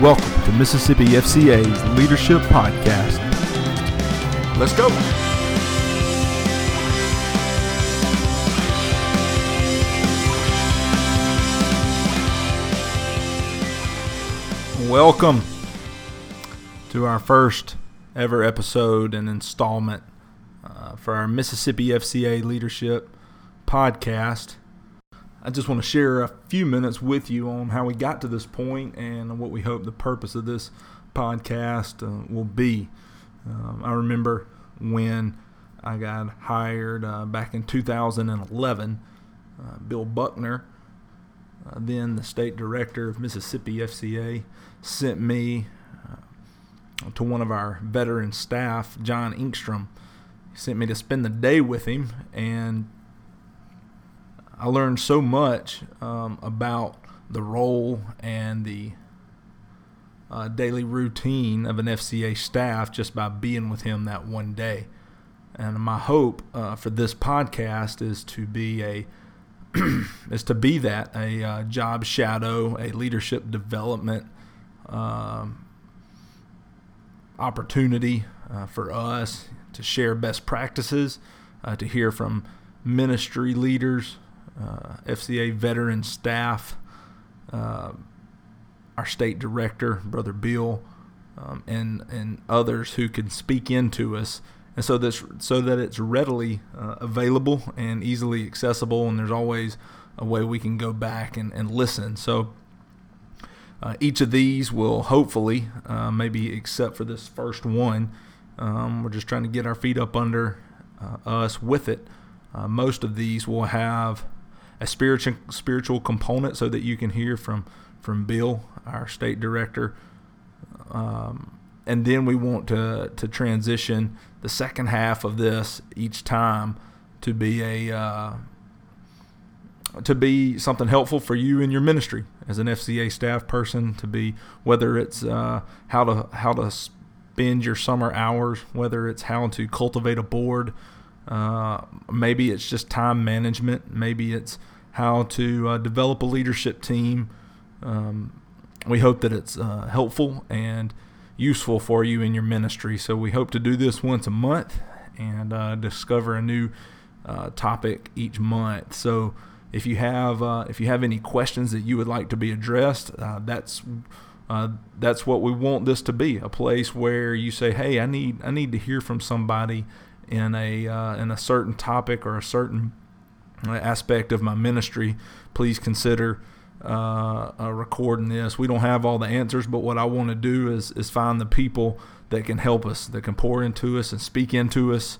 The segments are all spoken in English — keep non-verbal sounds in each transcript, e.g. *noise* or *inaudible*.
Welcome to Mississippi FCA's Leadership Podcast. Let's go. Welcome to our first ever episode and installment uh, for our Mississippi FCA Leadership Podcast. I just want to share a few minutes with you on how we got to this point and what we hope the purpose of this podcast uh, will be. Um, I remember when I got hired uh, back in 2011, uh, Bill Buckner, uh, then the state director of Mississippi FCA, sent me uh, to one of our veteran staff, John Inkstrom. He sent me to spend the day with him and I learned so much um, about the role and the uh, daily routine of an FCA staff just by being with him that one day. And my hope uh, for this podcast is to be a *clears throat* is to be that a uh, job shadow, a leadership development um, opportunity uh, for us to share best practices, uh, to hear from ministry leaders, uh, FCA veteran staff, uh, our state director, Brother Bill, um, and and others who can speak into us, and so this so that it's readily uh, available and easily accessible, and there's always a way we can go back and, and listen. So. Uh, each of these will hopefully, uh, maybe except for this first one, um, we're just trying to get our feet up under uh, us with it. Uh, most of these will have a spiritual spiritual component so that you can hear from from Bill, our state director. Um, and then we want to to transition the second half of this each time to be a uh, to be something helpful for you in your ministry as an FCA staff person. To be whether it's uh, how to how to spend your summer hours, whether it's how to cultivate a board, uh, maybe it's just time management. Maybe it's how to uh, develop a leadership team. Um, we hope that it's uh, helpful and useful for you in your ministry. So we hope to do this once a month and uh, discover a new uh, topic each month. So if you have uh, if you have any questions that you would like to be addressed, that's uh, that's what we want this to be a place where you say hey i need i need to hear from somebody in a uh, in a certain topic or a certain uh, aspect of my ministry, please consider uh, uh, recording this. We don't have all the answers, but what I want to do is is find the people that can help us, that can pour into us and speak into us,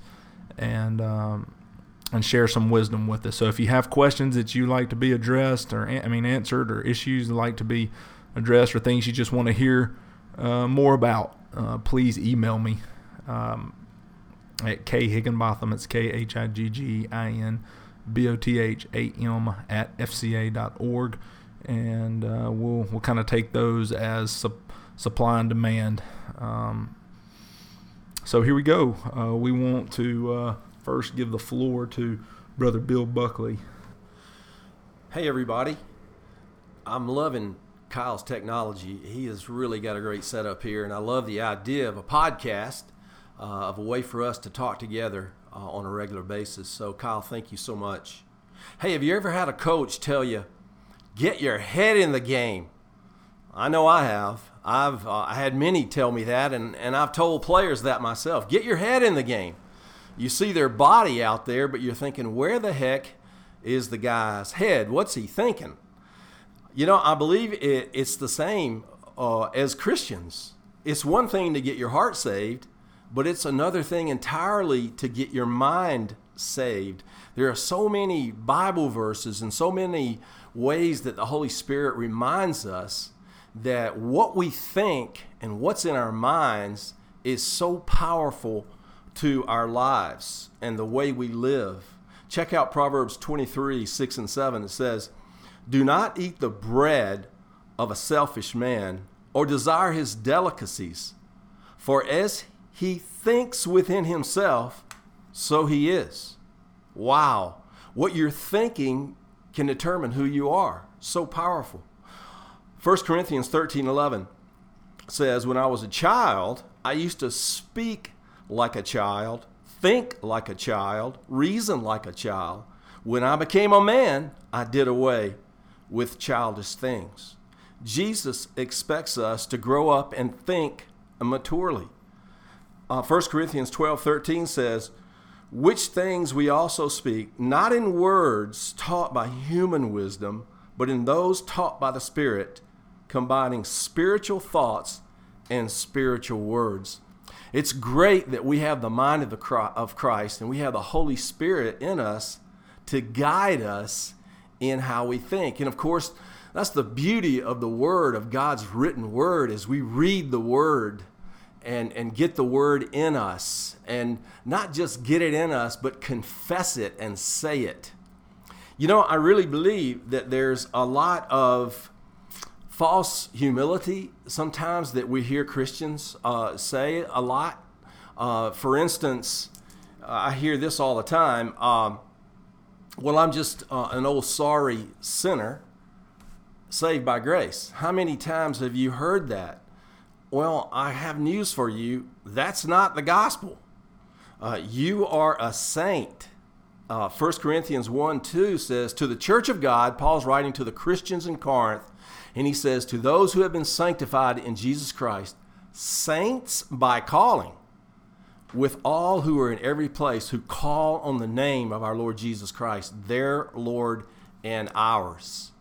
and um, and share some wisdom with us. So if you have questions that you like to be addressed, or I mean answered, or issues that like to be addressed, or things you just want to hear uh, more about, uh, please email me. Um, at K Higginbotham. It's K H I G G I N B O T H A M at FCA.org. And uh, we'll, we'll kind of take those as su- supply and demand. Um, so here we go. Uh, we want to uh, first give the floor to Brother Bill Buckley. Hey, everybody. I'm loving Kyle's technology. He has really got a great setup here, and I love the idea of a podcast of a way for us to talk together uh, on a regular basis. So, Kyle, thank you so much. Hey, have you ever had a coach tell you, get your head in the game? I know I have. I've uh, I had many tell me that, and, and I've told players that myself. Get your head in the game. You see their body out there, but you're thinking, where the heck is the guy's head? What's he thinking? You know, I believe it, it's the same uh, as Christians. It's one thing to get your heart saved, but it's another thing entirely to get your mind saved. There are so many Bible verses and so many ways that the Holy Spirit reminds us that what we think and what's in our minds is so powerful to our lives and the way we live. Check out Proverbs 23 6 and 7. It says, Do not eat the bread of a selfish man or desire his delicacies, for as he thinks within himself, so he is. Wow. What you're thinking can determine who you are. So powerful. 1 Corinthians 13 11. says, When I was a child, I used to speak like a child, think like a child, reason like a child. When I became a man, I did away with childish things. Jesus expects us to grow up and think maturely. Uh, 1 Corinthians 12 13 says, Which things we also speak, not in words taught by human wisdom, but in those taught by the Spirit, combining spiritual thoughts and spiritual words. It's great that we have the mind of, the, of Christ and we have the Holy Spirit in us to guide us in how we think. And of course, that's the beauty of the Word, of God's written Word, as we read the Word and, and get the Word in us. And not just get it in us, but confess it and say it. You know, I really believe that there's a lot of false humility sometimes that we hear Christians uh, say a lot. Uh, for instance, I hear this all the time. Um, well, I'm just uh, an old sorry sinner saved by grace. How many times have you heard that? Well, I have news for you. That's not the gospel. Uh, you are a saint. Uh, 1 Corinthians 1 2 says, To the church of God, Paul's writing to the Christians in Corinth, and he says, To those who have been sanctified in Jesus Christ, saints by calling, with all who are in every place who call on the name of our Lord Jesus Christ, their Lord and ours.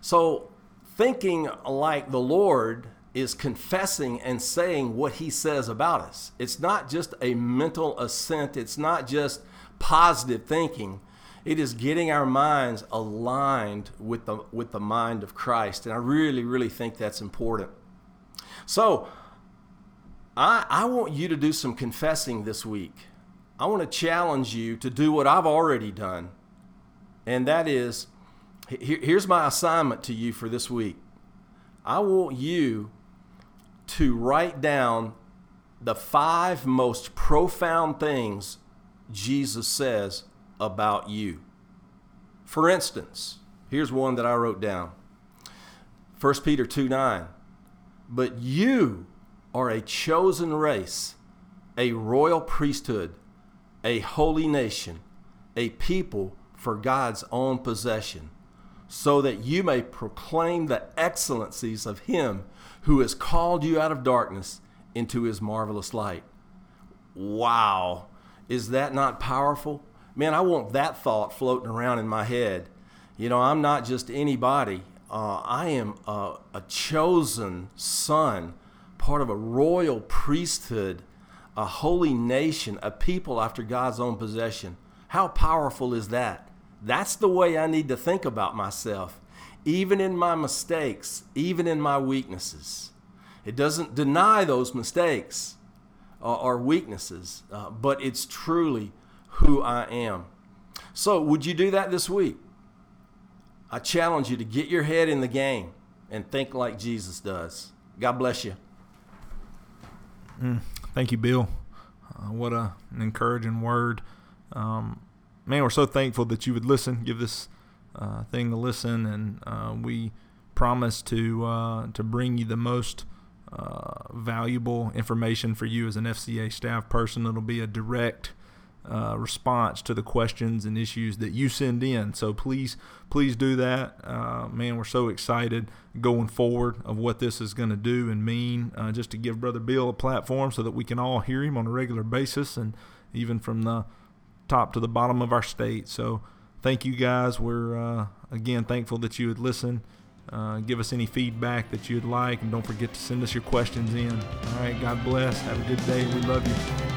So, thinking like the Lord is confessing and saying what he says about us. It's not just a mental assent, it's not just positive thinking it is getting our minds aligned with the with the mind of Christ, and I really, really think that's important. So, I I want you to do some confessing this week. I want to challenge you to do what I've already done, and that is, here, here's my assignment to you for this week. I want you to write down the five most profound things Jesus says about you. For instance, here's one that I wrote down 1 Peter 2 9. But you are a chosen race, a royal priesthood, a holy nation, a people for God's own possession, so that you may proclaim the excellencies of Him who has called you out of darkness into His marvelous light. Wow! Is that not powerful? man, I want that thought floating around in my head. You know, I'm not just anybody. Uh, I am a, a, chosen son, part of a royal priesthood, a holy nation, a people after God's own possession. How powerful is that? That's the way I need to think about myself, even in my mistakes, even in my weaknesses. It doesn't deny those mistakes uh, or weaknesses, uh, but it's truly who I am. So, would you do that this week? I challenge you to get your head in the game and think like Jesus does. God bless you. Mm, thank you, Bill. Uh, what a, an encouraging word. Um, man, we're so thankful that you would listen, give this uh, thing a listen, and uh, we promise to uh, to bring you the most uh, valuable information for you as an FCA staff person. It'll be a direct uh, response to the questions and issues that you send in. So please, please do that. Uh, man, we're so excited going forward of what this is going to do and mean just to give Brother Bill a platform so that we can all hear him on a regular basis and even from the top to the bottom of our state. So thank you guys. We're, uh, again, thankful that you would listen. Uh, give us any feedback that you'd like, and don't forget to send us your questions in. All right, God bless. Have a good day. We love you.